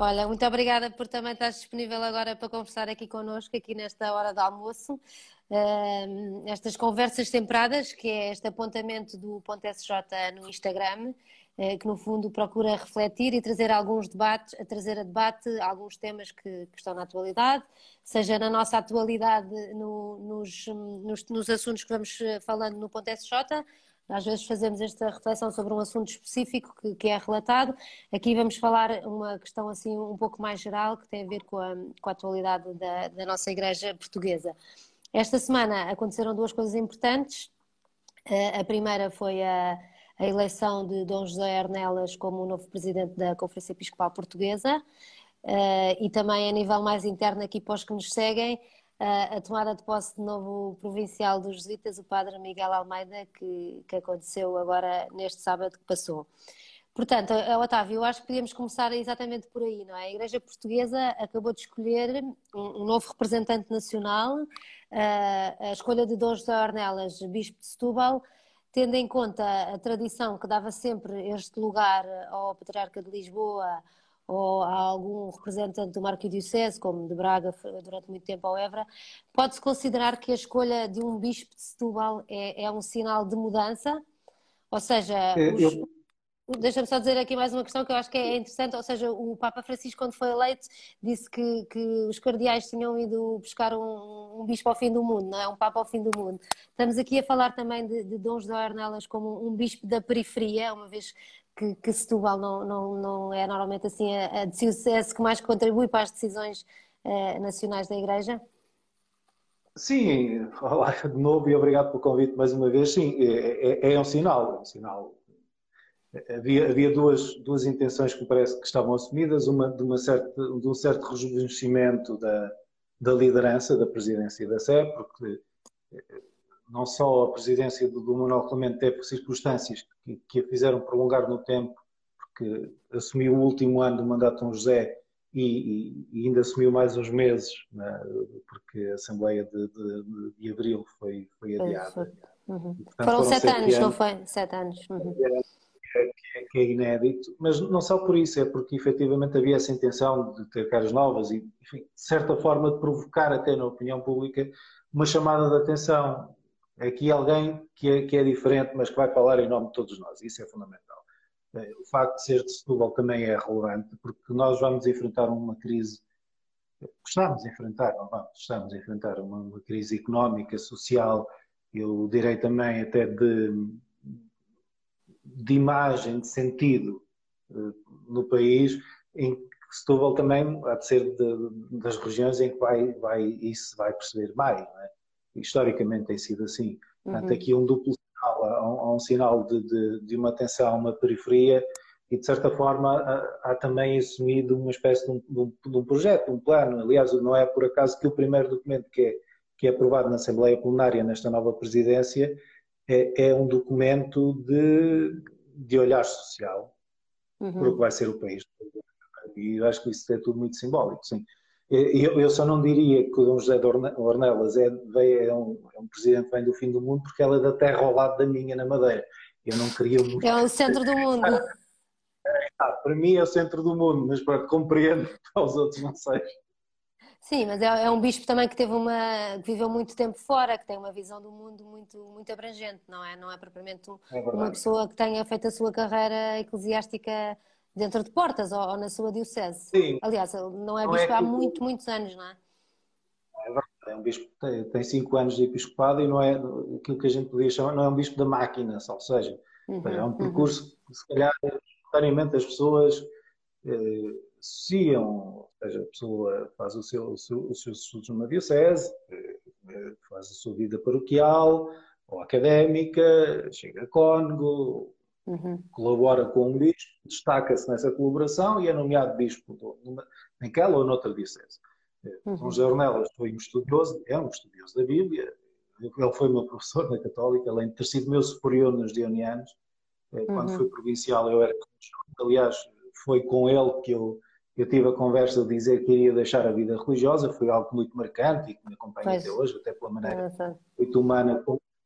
Olha, muito obrigada por também estar disponível agora para conversar aqui connosco, aqui nesta hora do almoço. Uh, estas conversas temperadas, que é este apontamento do ponto SJ no Instagram, que no fundo procura refletir e trazer alguns debates, a trazer a debate alguns temas que, que estão na atualidade, seja na nossa atualidade no, nos, nos, nos assuntos que vamos falando no ponto SJ, às vezes fazemos esta reflexão sobre um assunto específico que, que, é relatado. Aqui vamos falar uma questão assim um pouco mais geral que tem a ver com a, com a atualidade da, da, nossa Igreja Portuguesa. Esta semana aconteceram duas coisas importantes. A primeira foi a, a eleição de Dom José Arnelas como o novo presidente da Conferência Episcopal Portuguesa e também a nível mais interno aqui para os que nos seguem a tomada de posse de novo provincial dos jesuítas, o padre Miguel Almeida, que, que aconteceu agora neste sábado que passou. Portanto, Otávio, eu acho que podíamos começar exatamente por aí, não é? A Igreja Portuguesa acabou de escolher um, novo representante nacional, a escolha de Dom José Ornelas, Bispo de Setúbal, tendo em conta a tradição que dava sempre este lugar ao Patriarca de Lisboa, ou a algum representante do Arquidiocese, como de Braga durante muito tempo ao Évora, pode-se considerar que a escolha de um bispo de Setúbal é, é um sinal de mudança? Ou seja, é, os... eu... deixa-me só dizer aqui mais uma questão que eu acho que é interessante, ou seja, o Papa Francisco quando foi eleito disse que, que os cardeais tinham ido buscar um, um, bispo ao fim do mundo, não é? Um Papa ao fim do mundo. Estamos aqui a falar também de, de Dom José Arnelas como um bispo da periferia, uma vez que, que Setúbal não, não, não é normalmente assim a, a diocese que mais contribui para as decisões eh, nacionais da Igreja? Sim, olá de novo e obrigado pelo convite mais uma vez. Sim, é, é, é um sinal, é um sinal. Havia, havia duas, duas intenções que me parece que estavam assumidas, uma de, uma certa, de um certo rejuvenescimento da, da liderança da presidência da SE, porque não só a presidência do, do Manuel Clemente teve circunstâncias que, que, a fizeram prolongar no tempo, porque assumiu o último ano do mandato de Dom José e, e, e, ainda assumiu mais uns meses, né, porque a Assembleia de, de, de Abril foi, foi adiada. Uhum. Portanto, foram, foram, sete, anos, anos, não foi? Sete anos. Uhum. Que, que é inédito, mas não só por isso, é porque efetivamente havia essa intenção de ter caras novas e, enfim, de certa forma, de provocar até na opinião pública uma chamada de atenção aqui alguém que é, que é diferente, mas que vai falar em nome de todos nós. Isso é fundamental. Eh, o facto de ser de Setúbal também é relevante, porque nós vamos enfrentar uma crise, estamos a enfrentar, não vamos, estamos a enfrentar uma, uma crise económica, social, eu direi também até de, de imagem, de sentido eh, no país, em que Setúbal também há de ser de, das regiões em que vai, vai, isso vai perceber mais. É? historicamente tem sido assim. Portanto, uhum. aqui um duplo sinal, há um, há um sinal de, de, de, uma atenção a uma periferia e, de certa forma, há, há também assumido uma espécie de um, de, um, de um, projeto, um plano. Aliás, não é por acaso que o primeiro documento que é, que é aprovado na Assembleia Plenária nesta nova presidência é, é um documento de, de olhar social uhum. para o que vai ser o país. E eu acho que isso é tudo muito simbólico, sim. Eu, eu só não diria que o Dom José de Ornelas é, é, um, é um presidente que vem do fim do mundo porque ela é da terra ao lado da minha na Madeira. Eu não queria muito. É o centro do mundo. Ah, para mim é o centro do mundo, mas para compreendo para os outros não sei. Sim, mas é, é, um bispo também que teve uma que viveu muito tempo fora, que tem uma visão do mundo muito muito abrangente, não é? Não é propriamente é uma pessoa que tenha feito a sua carreira eclesiástica dentro de portas ou, ou na sua diocese. Sim. Aliás, não é não bispo é há muito, muitos anos, não é? É verdade, é um bispo que tem, cinco anos de episcopado e não é aquilo que a gente podia chamar, não é um bispo da máquina, ou seja, uhum, é um uhum. percurso que se calhar voluntariamente as pessoas eh, associam, ou seja, a pessoa faz o seu, o seu, os seus estudos numa diocese, eh, faz a sua vida paroquial ou académica, chega a cônego, Uhum. Colabora com um bispo, destaca-se nessa colaboração e é nomeado bispo naquela ou noutra diocese. Uhum. São José Ornelas foi um estudioso, é um estudioso da Bíblia, ele foi meu professor na Católica, além de ter sido meu superior nos Dionianos. Eh, quando uhum. fui provincial eu era aliás, foi com ele que eu, eu tive a conversa de dizer que iria deixar a vida religiosa, foi algo muito marcante e que me acompanha pois. até hoje, até pela maneira é muito humana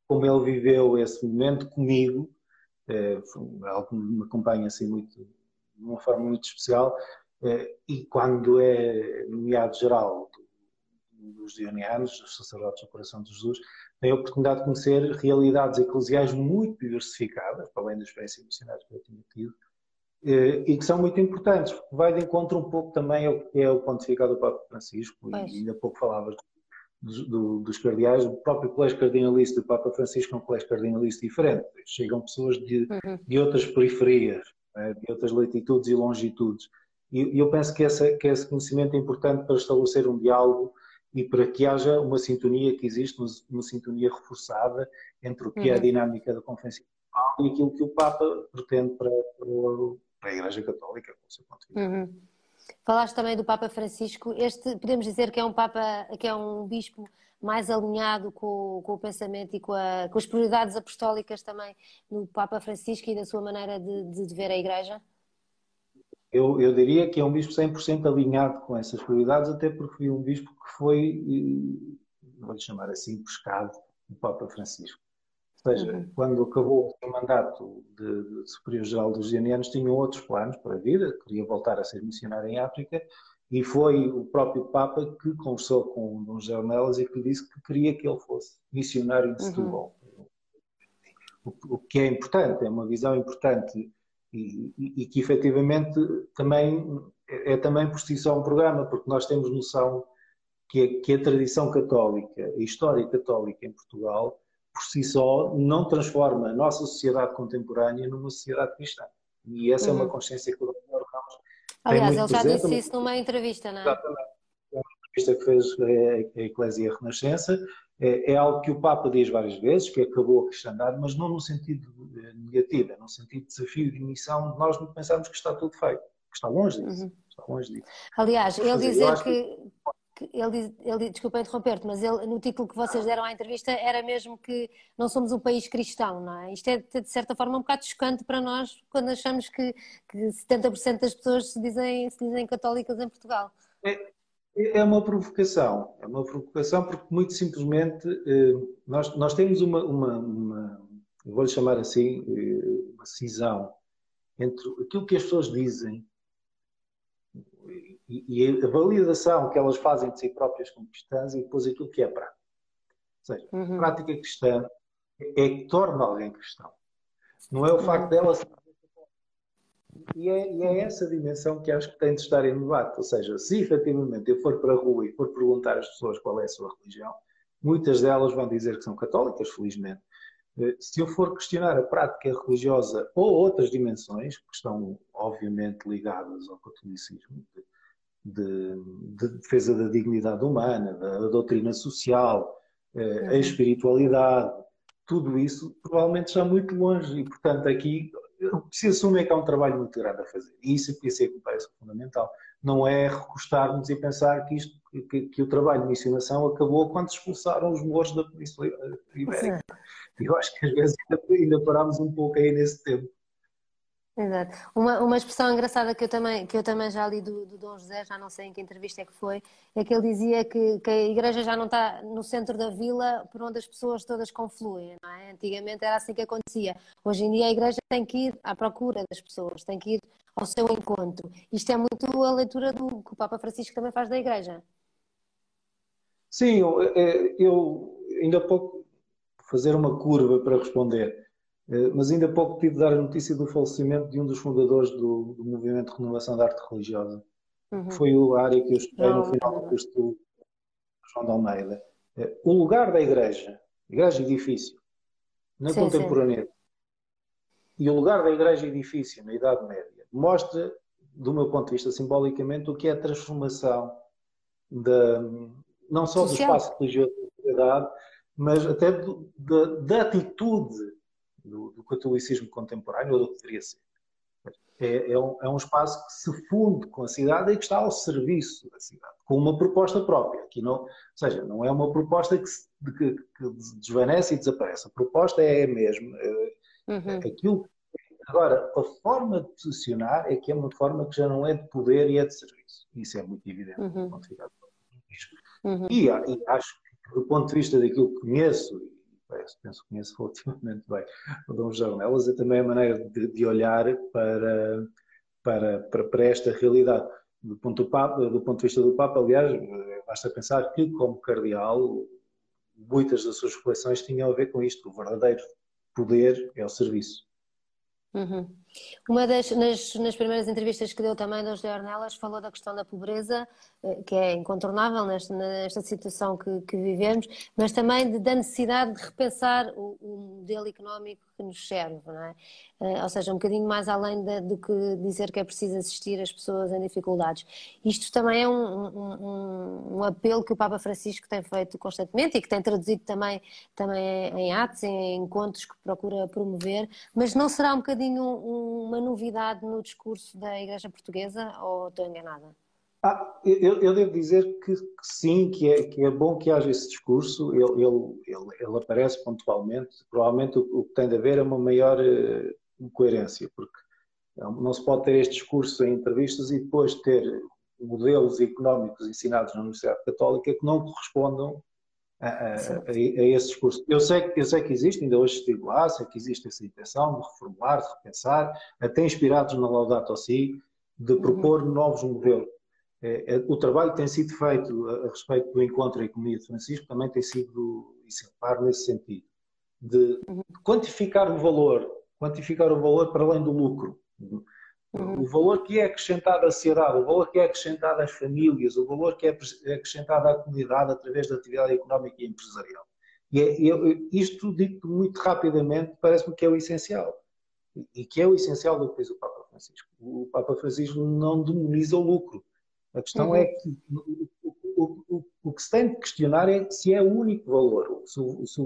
como ele viveu esse momento comigo, é, algo que me acompanha assim muito, de uma forma muito especial, é, e quando é nomeado geral dos dionianos, dos sacerdotes do coração de Jesus, tem a oportunidade de conhecer realidades eclesiais muito diversificadas, para além das experiências missionárias que eu tinha tido, e que são muito importantes, porque vai de encontro um pouco também ao que é o pontificado do Papa Francisco, pois. e ainda pouco falavas dos, do, dos cardeais, o próprio colégio cardinalista do Papa Francisco é um colégio cardinalista diferente, chegam pessoas de, uhum. de outras periferias, né, de outras latitudes e longitudes, e, eu penso que, essa, que esse conhecimento é importante para estabelecer um diálogo e para que haja uma sintonia que existe, uma sintonia reforçada entre o que uhum. é a uhum. dinâmica da Conferência e aquilo que o Papa pretende para, para, a Igreja Católica, com o seu ponto de vista. Uhum. Falaste também do Papa Francisco. Este podemos dizer que é um Papa, que é um bispo mais alinhado com, com o pensamento e com, a, com, as prioridades apostólicas também no Papa Francisco e da sua maneira de, de ver a Igreja? Eu, eu, diria que é um bispo 100% alinhado com essas prioridades, até porque foi um bispo que foi, vou-lhe chamar assim, pescado do Papa Francisco. Ou seja, uhum. quando acabou o mandato de, de superior-geral dos Gianianos, tinham outros planos para a vida, queria voltar a ser missionário em África, e foi o próprio Papa que conversou com Dom José Ornelas e que disse que queria que ele fosse missionário de uhum. Setúbal. Uhum. O, o, que é importante, é uma visão importante e, e, e, que efetivamente também é, também por si só um programa, porque nós temos noção que que a tradição católica, a história católica em Portugal, por si só, não transforma a nossa sociedade contemporânea numa sociedade cristã. E essa uhum. é uma uhum. consciência que o Dr. Ramos Aliás, ele já disse isso numa entrevista, não é? Exatamente. Uma entrevista que fez a Eclésia Renascença. É, é, algo que o Papa diz várias vezes, que acabou a cristandade, mas não no sentido eh, negativo, é no sentido de desafio, de missão, de nós não pensarmos que está tudo feito, que está longe disso. Uhum. Está longe disso. Aliás, ele dizer que, que ele, ele desculpa interromper-te, mas ele, no título que vocês deram à entrevista era mesmo que não somos um país cristão, não é? Isto é, de certa forma, um bocado chocante para nós quando achamos que, que 70% das pessoas se dizem, se dizem católicas em Portugal. É, é uma provocação, é uma provocação porque, muito simplesmente, eh, nós, nós temos uma, uma, uma vou-lhe chamar assim, eh, uma cisão entre aquilo que as pessoas dizem e, a validação que elas fazem de si próprias como cristãs e depois aquilo que é prática. Ou seja, uhum. a prática cristã é que torna alguém cristão. Não é o facto uhum. dela ser. E é, e é, essa dimensão que acho que tem de estar em debate. Ou seja, se efetivamente eu for para a rua e for perguntar às pessoas qual é a sua religião, muitas delas vão dizer que são católicas, felizmente. Eh, se eu for questionar a prática religiosa ou outras dimensões, que estão obviamente ligadas ao catolicismo, de, de defesa da dignidade humana, da, doutrina social, eh, a uhum. espiritualidade, tudo isso provavelmente está muito longe e, portanto, aqui o que se assume é que há um trabalho muito grande a fazer. E isso, é que me parece fundamental. Não é recostarmos e pensar que, isto, que, que o trabalho de missionação acabou quando se expulsaram os mouros da Península Ibérica. Eu acho que às vezes ainda, ainda parámos um pouco aí nesse tempo. Exato. Uma, uma expressão engraçada que eu também, que eu também já li do, do Dom José, já não sei em que entrevista é que foi, é que ele dizia que, que a igreja já não está no centro da vila por onde as pessoas todas confluem, não é? Antigamente era assim que acontecia. Hoje em dia a igreja tem que ir à procura das pessoas, tem que ir ao seu encontro. Isto é muito a leitura do que o Papa Francisco também faz da igreja. Sim, eu, é, eu ainda há pouco fazer uma curva para responder. Eh, mas ainda há pouco tive de dar a notícia do falecimento de um dos fundadores do, do Movimento de Renovação da Arte Religiosa. Uhum. Foi a área que eu estudei no final do curso João de Almeida. Eh, o lugar da igreja, igreja edifício, na sim, contemporaneidade, e o lugar da igreja edifício na Idade Média, mostra, do meu ponto de vista simbolicamente, o que é a transformação da, não só do espaço religioso da sociedade, mas até do, da, da atitude do, do catolicismo contemporâneo, ou do que deveria ser. É, é, um, é, um, espaço que se funde com a cidade e que está ao serviço da cidade, com uma proposta própria. Aqui não, ou seja, não é uma proposta que, se, que, que desvanece e desaparece. A proposta é a mesma. É, uhum. Aquilo Agora, a forma de posicionar é que é uma forma que já não é de poder e é de serviço. Isso é muito evidente uhum. do ponto de vista do uhum. e, e acho que, do ponto de vista daquilo que conheço, penso, que conheço relativamente bem o Dom Jornelas, é também a maneira de, de olhar para, para, para, para, esta realidade. Do ponto, do, Papa, do ponto de vista do Papa, aliás, basta pensar que, como cardeal, muitas das suas reflexões tinham a ver com isto. O verdadeiro poder é o serviço. Uhum. Uma das nas, nas, primeiras entrevistas que deu também da José Ornelas falou da questão da pobreza, eh, que é incontornável nesta, nesta situação que, que, vivemos, mas também de, da necessidade de repensar o, o modelo económico que nos serve, não é? Uh, ou seja, um bocadinho mais além de, do que dizer que é preciso assistir as pessoas em dificuldades. Isto também é um, um, um, apelo que o Papa Francisco tem feito constantemente e que tem traduzido também, também em atos, em encontros que procura promover, mas não será um bocadinho uma novidade no discurso da Igreja Portuguesa ou estou enganada? Ah, eu, eu, devo dizer que, que, sim, que é, que é bom que haja esse discurso, ele, ele, ele, aparece pontualmente, provavelmente o, o, que tem de haver é uma maior uh, coerência, porque não se pode ter este discurso em entrevistas e depois ter modelos económicos ensinados na Universidade Católica que não correspondam a, a, a, a, esse discurso. Eu sei, eu sei que existe, ainda hoje estive lá, sei que existe essa intenção de reformular, de repensar, até inspirados na Laudato Si, de propor uhum. novos modelos. É, é, o trabalho que tem sido feito a, respeito do encontro em Economia de Francisco também tem sido exemplar nesse sentido, de uhum. quantificar o valor, quantificar o valor para além do lucro. Uhum. O valor que é acrescentado à sociedade, o valor que é acrescentado às famílias, o valor que é, é acrescentado à comunidade através da atividade económica e empresarial. E é, isto, dito muito rapidamente, parece-me que é o essencial. E que é o essencial do que fez o Papa Francisco. O Papa Francisco não demoniza o lucro. A questão uhum. é que o, o, o, o, que se tem de questionar é se é o único valor. Se, se,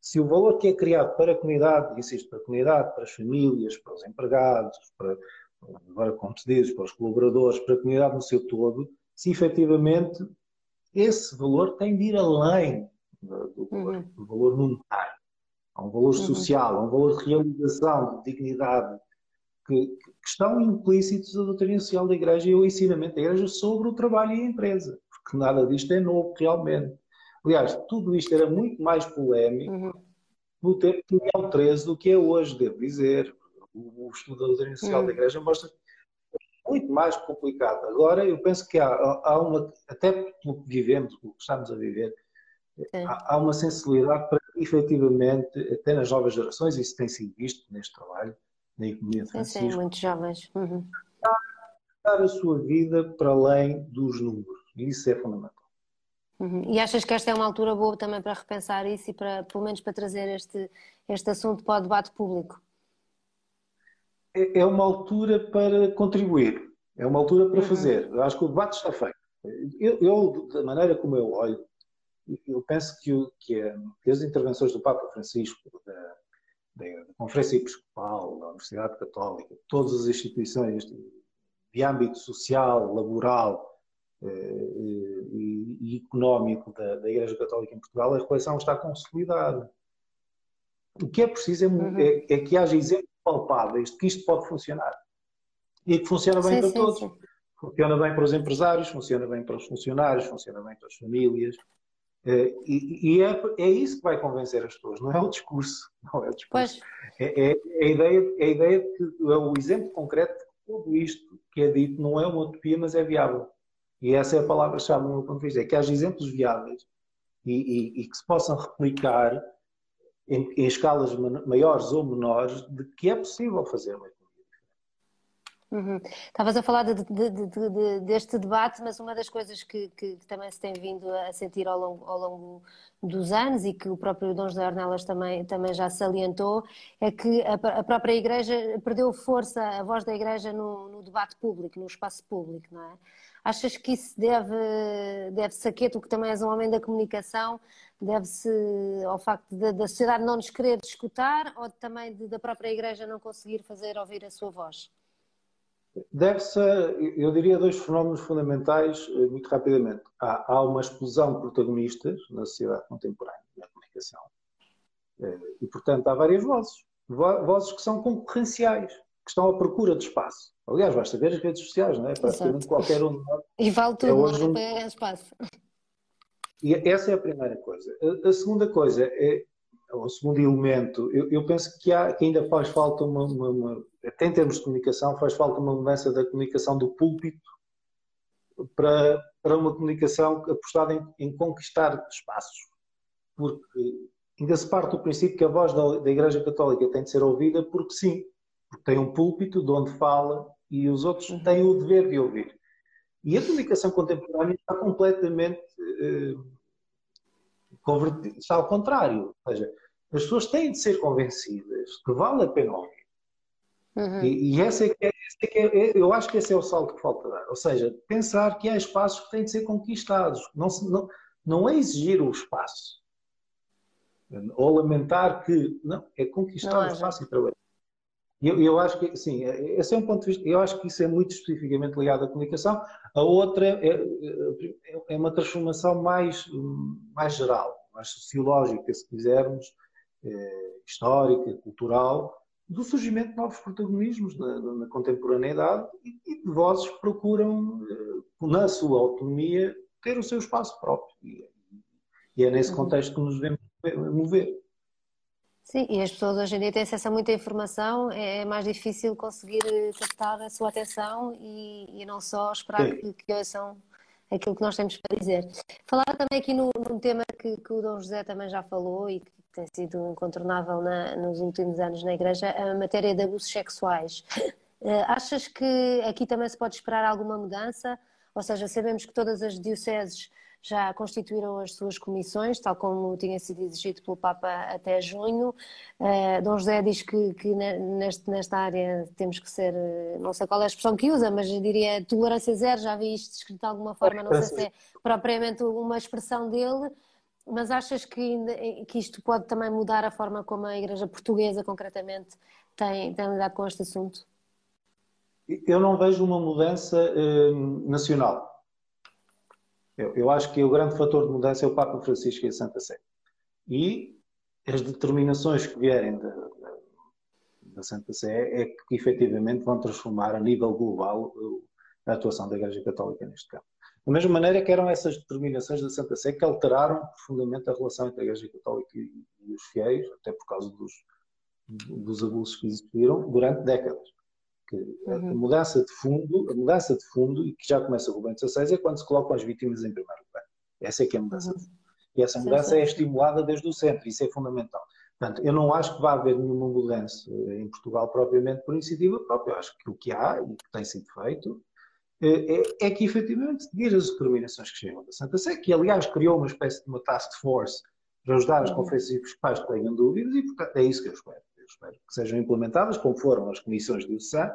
se o valor que é criado para a comunidade, insisto, para a comunidade, para as famílias, para os empregados, para, agora como se diz, para os colaboradores, para a comunidade no seu todo, se efetivamente esse valor tem de ir além do, uhum. do valor monetário. Há um valor uhum. social, há um valor de realização, de dignidade, que, que estão implícitos na doutrina social da Igreja e o ensinamento da Igreja sobre o trabalho e a empresa, porque nada disto é novo realmente. Aliás, tudo isto era muito mais polémico uhum. no tempo de Miguel XIII do que é hoje, devo dizer o, estudo da doutrina social hum. da Igreja mostra é muito mais complicado. Agora, eu penso que há, há uma, até pelo que vivemos, pelo que estamos a viver, há, há, uma sensibilidade para que, efetivamente, até nas novas gerações, isso tem sido visto neste trabalho, na economia de Francisco. Sim, muitos jovens. Uhum. Dar a sua vida para além dos números. E isso é fundamental. Uhum. E achas que esta é uma altura boa também para repensar isso e para, pelo menos para trazer este, este assunto para o debate público? É, é uma altura para contribuir, é uma altura para uhum. fazer. Eu acho que o debate está feito. Eu, eu da maneira como eu olho, eu penso que, o, que, é, que as intervenções do Papa Francisco, da, da, da, Conferência Episcopal, da Universidade Católica, todas as instituições de, de âmbito social, laboral eh, e, e, económico da, da, Igreja Católica em Portugal, a reflexão está consolidada. O que é preciso é, uhum. é, é que haja exemplos palpáveis de que isto pode funcionar. E que funciona bem sim, para sim, todos. Sim. Funciona bem para os empresários, funciona bem para os funcionários, funciona bem para as famílias. Eh, e, e é, é, isso que vai convencer as pessoas, não é o discurso. Não é o discurso. É, é, é, a ideia, é a ideia de que é o exemplo concreto de que tudo isto que é dito não é uma utopia, mas é viável. E essa é a palavra-chave do meu ponto de vista, é que haja exemplos viáveis e, e, e que se possam replicar em, em, escalas maiores ou menores, de que é possível fazer uma Uhum. Estavas a falar de, de, de, deste debate, mas uma das coisas que, que, também se tem vindo a sentir ao longo, ao longo, dos anos e que o próprio Dom José Ornelas também, também já salientou é que a, a, própria Igreja perdeu força, a voz da Igreja no, no debate público, no espaço público, não é? Achas que isso deve, deve-se a quê? Tu que também és um homem da comunicação, deve-se ao facto da sociedade não nos querer escutar ou também de, da própria Igreja não conseguir fazer ouvir a sua voz? Deve-se, eu diria, dois fenómenos fundamentais, eh, muito rapidamente. Há, há, uma explosão de protagonistas na sociedade contemporânea, na comunicação. Eh, e, portanto, há várias vozes. vozes que são concorrenciais, que estão à procura de espaço. Aliás, basta ver as redes sociais, não é? Praticamente qualquer um. E vale tudo, é hoje um... é espaço. E essa é a primeira coisa. A, a segunda coisa é, o segundo elemento, eu, eu penso que, há, que, ainda faz falta uma, uma, uma, até em termos de comunicação, faz falta uma mudança da comunicação do púlpito para, para uma comunicação apostada em, em conquistar espaços. Porque ainda se parte do princípio que a voz da, da Igreja Católica tem de ser ouvida porque sim, porque tem um púlpito de onde fala e os outros uhum. têm o dever de ouvir. E a comunicação contemporânea está completamente eh, está ao contrário. Ou seja, as pessoas têm de ser convencidas que vale a pena ouvir. Uhum. E, e essa é, é, é que é, eu acho que esse é o salto que falta dar. Ou seja, pensar que há espaços que têm de ser conquistados. Não, não, não é exigir o espaço. Ou lamentar que. Não, é conquistar não, o espaço e trabalhar. Eu, eu acho que, sim, esse é um ponto de vista, eu acho que isso é muito especificamente ligado à comunicação. A outra é, é, é uma transformação mais, mais geral, mais sociológica, se quisermos, é, histórica, cultural, do surgimento de novos protagonismos na, na contemporaneidade e, e de vozes que procuram, na sua autonomia, ter o seu espaço próprio. E, e é nesse uhum. contexto que nos devemos mover. Sim, e as pessoas hoje em dia têm acesso a muita informação, é, é mais difícil conseguir eh, captar a sua atenção e, e não só esperar que, que ouçam aquilo que nós temos para dizer. Falar também aqui no, num tema que, que, o Dom José também já falou e que tem sido incontornável na, nos últimos anos na Igreja, a matéria de abusos sexuais. Uh, achas que aqui também se pode esperar alguma mudança? Ou seja, sabemos que todas as dioceses já constituíram as suas comissões, tal como tinha sido exigido pelo Papa até junho. Uh, Dom José diz que, que neste, nesta área temos que ser, não sei qual é a expressão que usa, mas diria tolerância zero, já vi isto escrito de alguma forma, não sei se é propriamente uma expressão dele, mas achas que, que isto pode também mudar a forma como a Igreja Portuguesa, concretamente, tem, tem lidado com este assunto? Eu não vejo uma mudança eh, nacional. Eu, eu, acho que o grande fator de mudança é o Papa Francisco e a Santa Sé. E as determinações que vierem da, da, Santa Sé é que efetivamente vão transformar a nível global a atuação da Igreja Católica neste campo. Da mesma maneira que eram essas determinações da Santa Sé que alteraram profundamente a relação entre a Igreja Católica e, e os fiéis, até por causa dos, dos abusos que existiram durante décadas que uhum. a mudança de fundo, a mudança de fundo, e que já começa com o Bento XVI, é quando se colocam as vítimas em primeiro lugar. Essa é que é a mudança uhum. de fundo. E essa mudança sim, sim. é estimulada desde o centro, isso é fundamental. Portanto, eu não acho que vá haver nenhuma mudança em Portugal propriamente por iniciativa própria. Eu acho que o que há e que tem sido feito eh, é, é que efetivamente seguir as determinações que chegam da Santa Sé, que aliás criou uma espécie de uma task force para ajudar as uhum. conferências episcopais que tenham dúvidas e portanto é isso que eu espero espero que sejam implementadas, como foram as comissões de USAN,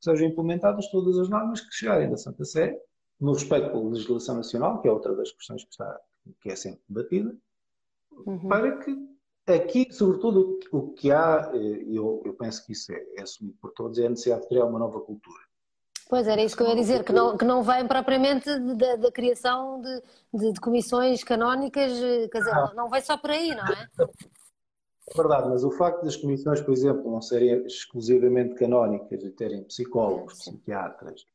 sejam implementadas todas as normas que chegarem da Santa Sé, no respeito pela legislação nacional, que é outra das questões que, está, que é sempre debatida, uhum. para que aqui, sobretudo, o que há, eh, eu, eu penso que isso é, é assumido por todos, é a necessidade de criar uma nova cultura. Pois era isso que eu ia dizer, que não, que não vem propriamente da, da criação de, de, de, comissões canónicas, eh, quer dizer, não, não vai só por aí, não é? É verdade, mas o facto das comissões, por exemplo, não serem exclusivamente canónicas e terem psicólogos, sim, sim. psiquiatras,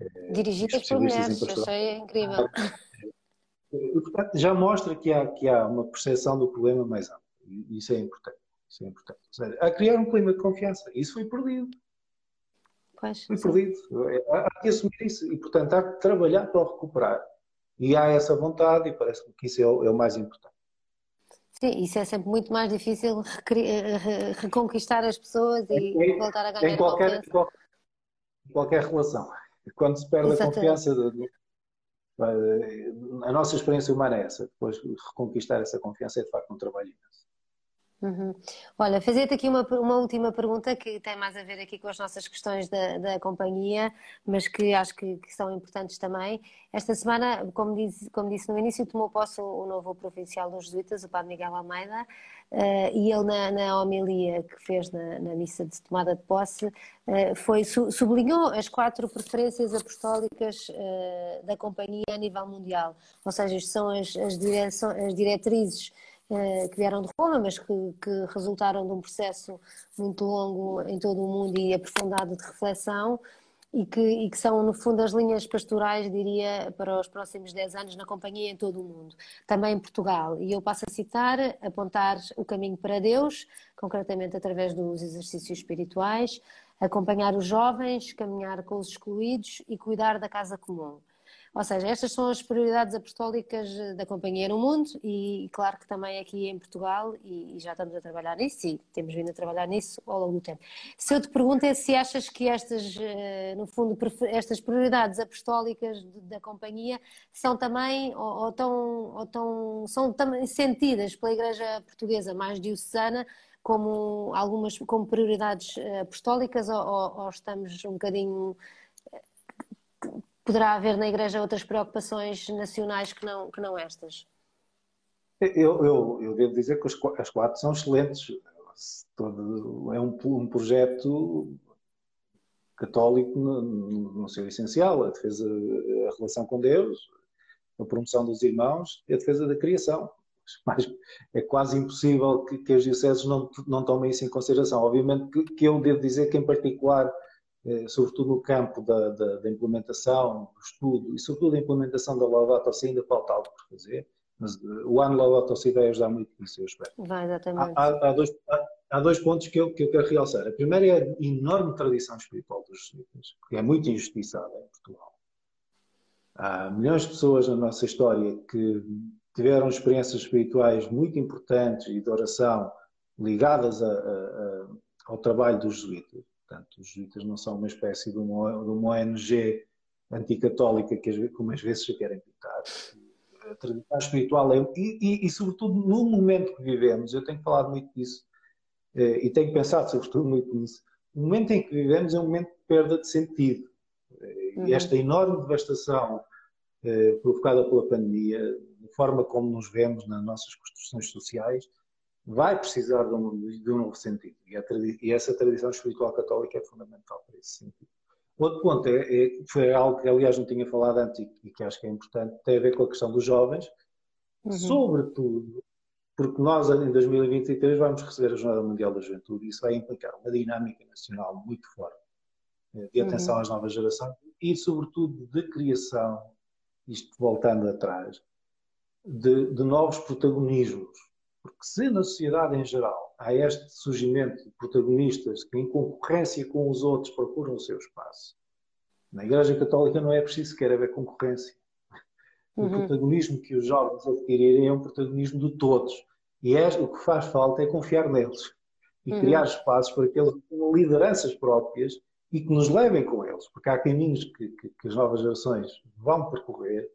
eh, dirigidas por mulheres, achei incrível. E, portanto, já mostra que há, que há uma percepção do problema mais ampla. E isso é importante. Isso é importante. Seja, a criar um clima de confiança. Isso foi perdido. Pois, foi sim. perdido. É, há, há que assumir isso. E, portanto, há que trabalhar para o recuperar. E há essa vontade, e parece-me que isso é o, é o mais importante. Sim, isso é sempre muito mais difícil eh, reconquistar as pessoas e voltar a ganhar em qualquer, confiança. Em qualquer relação. Quando se perde Exatamente. a confiança, de, a nossa experiência humana é essa. Depois reconquistar essa confiança é de facto um trabalho. Uhum. Olha, fazer-te aqui uma, uma última pergunta que tem mais a ver aqui com as nossas questões da, da companhia, mas que acho que, que, são importantes também. Esta semana, como disse, como disse no início, tomou posse o, o novo provincial dos Jesuítas, o Padre Miguel Almeida, uh, e ele na, na homilia que fez na, na, missa de tomada de posse, uh, foi, sublinhou as quatro preferências apostólicas uh, da companhia a nível mundial, ou seja, isto são as, as, as diretrizes que vieram de Roma, mas que, que, resultaram de um processo muito longo em todo o mundo e aprofundado de reflexão e que, e que, são, no fundo, as linhas pastorais, diria, para os próximos 10 anos na companhia em todo o mundo, também em Portugal. E eu passo a citar, apontar o caminho para Deus, concretamente através dos exercícios espirituais, acompanhar os jovens, caminhar com os excluídos e cuidar da casa comum. Ou seja, estas são as prioridades apostólicas eh, da companhia no mundo e, claro que também aqui em Portugal e, e, já estamos a trabalhar nisso e temos vindo a trabalhar nisso ao longo do tempo. Se eu te pergunto é se achas que estas, eh, no fundo, estas prioridades apostólicas da companhia são também ou, ou, tão, ou tão, são também sentidas pela Igreja Portuguesa mais diocesana como algumas como prioridades eh, apostólicas ou, ou estamos um bocadinho poderá haver na Igreja outras preocupações nacionais que não, que não estas? Eu, eu, eu devo dizer que as quatro são excelentes. Todo, é um, um projeto católico no, no, seu essencial, a defesa, a relação com Deus, a promoção dos irmãos e a defesa da criação. Mas é quase impossível que, que as dioceses não, não tomem isso em consideração. Obviamente que, que eu devo dizer que, em particular, sobretudo no campo da, da, da, implementação, do estudo e sobretudo da implementação da Laudato Si ainda falta algo por fazer, mas eh, o ano Laudato Si vai ajudar muito nisso, eu espero. Vai, exatamente. Há, há, há, dois, há, dois, pontos que eu, que eu quero realçar. A primeira é a enorme tradição espiritual dos jesuítas, que é muito injustiçada em Portugal. Há milhões de pessoas na nossa história que tiveram experiências espirituais muito importantes e de oração ligadas a, a, a, ao trabalho dos jesuítas Portanto, os jesuítas não são uma espécie de uma, de uma ONG anticatólica, que, como às vezes se querem pintar. A tradição espiritual é. E, e, e, sobretudo, no momento que vivemos, eu tenho falado muito disso, eh, e tenho pensado sobretudo muito nisso. O momento em que vivemos é um momento de perda de sentido. Uhum. E esta enorme devastação eh, provocada pela pandemia, a forma como nos vemos nas nossas construções sociais, vai precisar de um, de um novo sentido. E, a, e, essa tradição espiritual católica é fundamental para esse sentido. Outro ponto é, é, foi algo que, aliás, não tinha falado antes e, que acho que é importante, tem a ver com a questão dos jovens, uhum. sobretudo porque nós, em 2023, vamos receber a Jornada Mundial da Juventude e isso vai implicar uma dinâmica nacional muito forte eh, de atenção uhum. às novas gerações e, sobretudo, de criação, isto voltando atrás, de, de novos protagonismos porque se na sociedade em geral há este surgimento de protagonistas que, em concorrência com os outros, procuram o seu espaço, na Igreja Católica não é preciso sequer haver concorrência. O uhum. protagonismo que os jovens adquirirem é um protagonismo de todos. E é, o que faz falta é confiar neles e uhum. criar espaços para que eles tenham lideranças próprias e que nos levem com eles, porque há caminhos que, que, que as novas gerações vão percorrer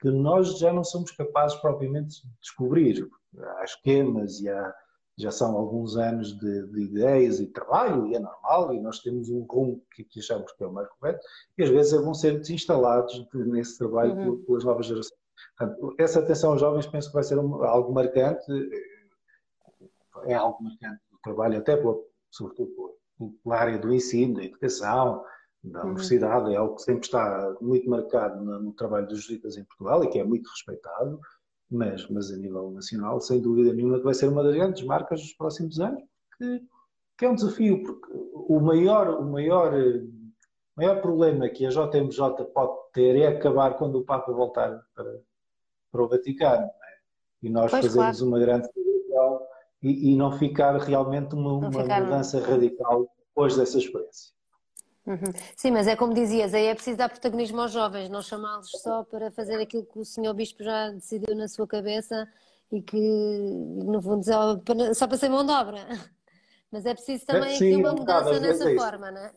que nós já não somos capazes propriamente de descobrir. Há esquemas e há, já são alguns anos de, de, ideias e trabalho, e é normal, e nós temos um rumo que, que achamos que é o mais correto, e às vezes vão ser desinstalados nesse trabalho uhum. pelas novas gerações. Portanto, essa atenção aos jovens penso que vai ser um, algo marcante, é algo marcante do trabalho, até pela, sobretudo pela área do ensino, da educação, da uhum. universidade, é algo que sempre está muito marcado no, no, trabalho dos jesuítas em Portugal e que é muito respeitado, mas, mas a nível nacional, sem dúvida nenhuma, que vai ser uma das grandes marcas dos próximos anos, que, que é um desafio, porque o maior, o maior, maior problema que a JMJ pode ter é acabar quando o Papa voltar para, para o Vaticano. É? E nós pois fazemos claro. uma grande e, e, não ficar realmente uma, uma ficar... mudança radical depois dessa experiência. Uhum. Sim, mas é como dizias, aí é preciso dar protagonismo aos jovens, não chamá-los só para fazer aquilo que o senhor Bispo já decidiu na sua cabeça e que, no fundo, só para, só para ser mão de obra. Mas é preciso também Sim, aqui uma mudança nessa é forma, não é?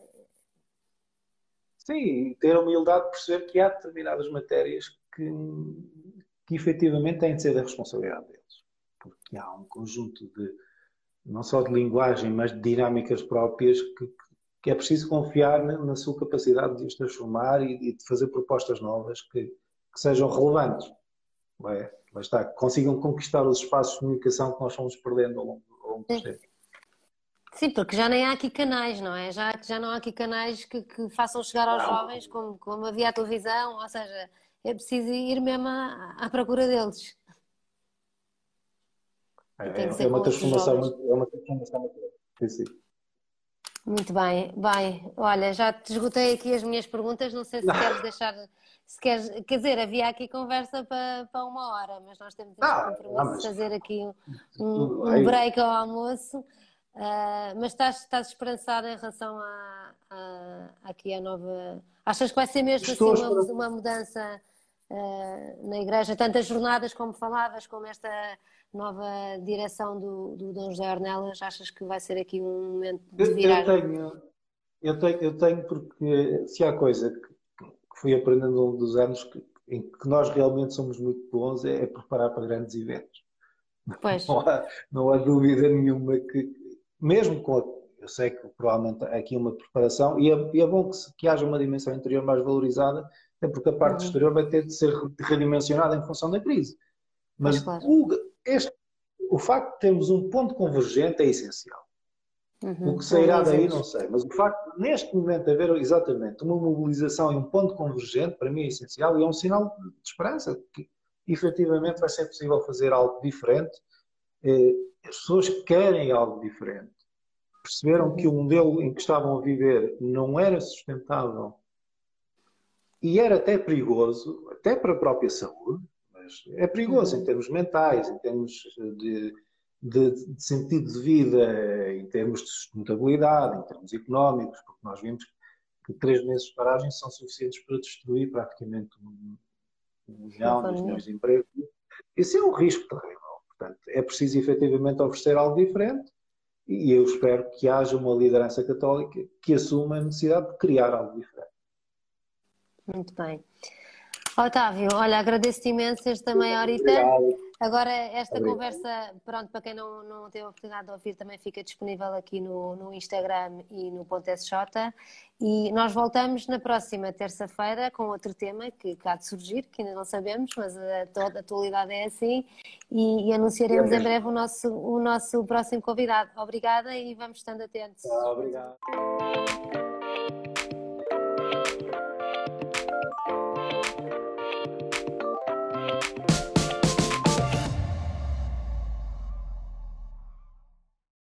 Sim, ter a humildade de perceber que há determinadas matérias que, que efetivamente têm de ser da responsabilidade deles. Porque há um conjunto de, não só de linguagem, mas de dinâmicas próprias que, que é preciso confiar na, sua capacidade de os transformar e, e, de fazer propostas novas que, que sejam relevantes. Não é? Mas está, que consigam conquistar os espaços de comunicação que nós fomos perdendo ao longo, ao longo do tempo. Sim, porque já nem há aqui canais, não é? Já, já não há aqui canais que, que façam chegar aos não. jovens como, como havia a televisão, ou seja, é preciso ir mesmo à, à procura deles. É, é, uma transformação, é uma transformação muito sim. Muito bem, bem, olha, já te esgotei aqui as minhas perguntas, não sei se queres deixar, se queres, quer dizer, havia aqui conversa para, para uma hora, mas nós temos ah, compromisso de fazer aqui um, um, um break ao almoço, uh, mas estás, estás esperançada em relação a, a, aqui a nova, achas que vai ser mesmo assim uma, uma mudança uh, na igreja, tantas jornadas como falavas, como esta nova direção do, do Dom José Ornelas, achas que vai ser aqui um momento de virar? Eu tenho, eu tenho, eu tenho porque se há coisa que, que fui aprendendo ao longo dos anos que, em que nós realmente somos muito bons é, é preparar para grandes eventos. Pois. Não, há, não há dúvida nenhuma que, mesmo com a eu sei que provavelmente há aqui uma preparação e é, e é bom que, que, haja uma dimensão interior mais valorizada, até porque a parte uhum. exterior vai ter de ser redimensionada em função da crise. Mas claro. o, este, o facto de termos um ponto convergente é essencial. Uhum, o que sairá daí não sei, mas o facto de neste momento haver exatamente uma mobilização e um ponto convergente para mim é essencial e é um sinal de esperança que efetivamente vai ser possível fazer algo diferente. Eh, as pessoas querem algo diferente. Perceberam uhum. que o modelo em que estavam a viver não era sustentável e era até perigoso, até para a própria saúde, mas é perigoso em termos mentais, em termos de, de, de, sentido de vida, em termos de sustentabilidade, em termos económicos, porque nós vimos que três meses de paragem são suficientes para destruir praticamente um, um milhão, dois milhões de empregos. Esse é um risco terrível. Portanto, é preciso efetivamente oferecer algo diferente e eu espero que haja uma liderança católica que assuma a necessidade de criar algo diferente. Muito bem. Otávio, olha, agradeço-te imenso esta meia horita. Agora, esta Obrigado. conversa, pronto, para quem não, não teve a oportunidade de ouvir, também fica disponível aqui no, no Instagram e no .sj. E nós voltamos na próxima terça-feira com outro tema que, que há de surgir, que ainda não sabemos, mas a, toda a atualidade é assim. E, e anunciaremos em breve o nosso, o nosso próximo convidado. Obrigada e vamos estando atentos. Obrigado.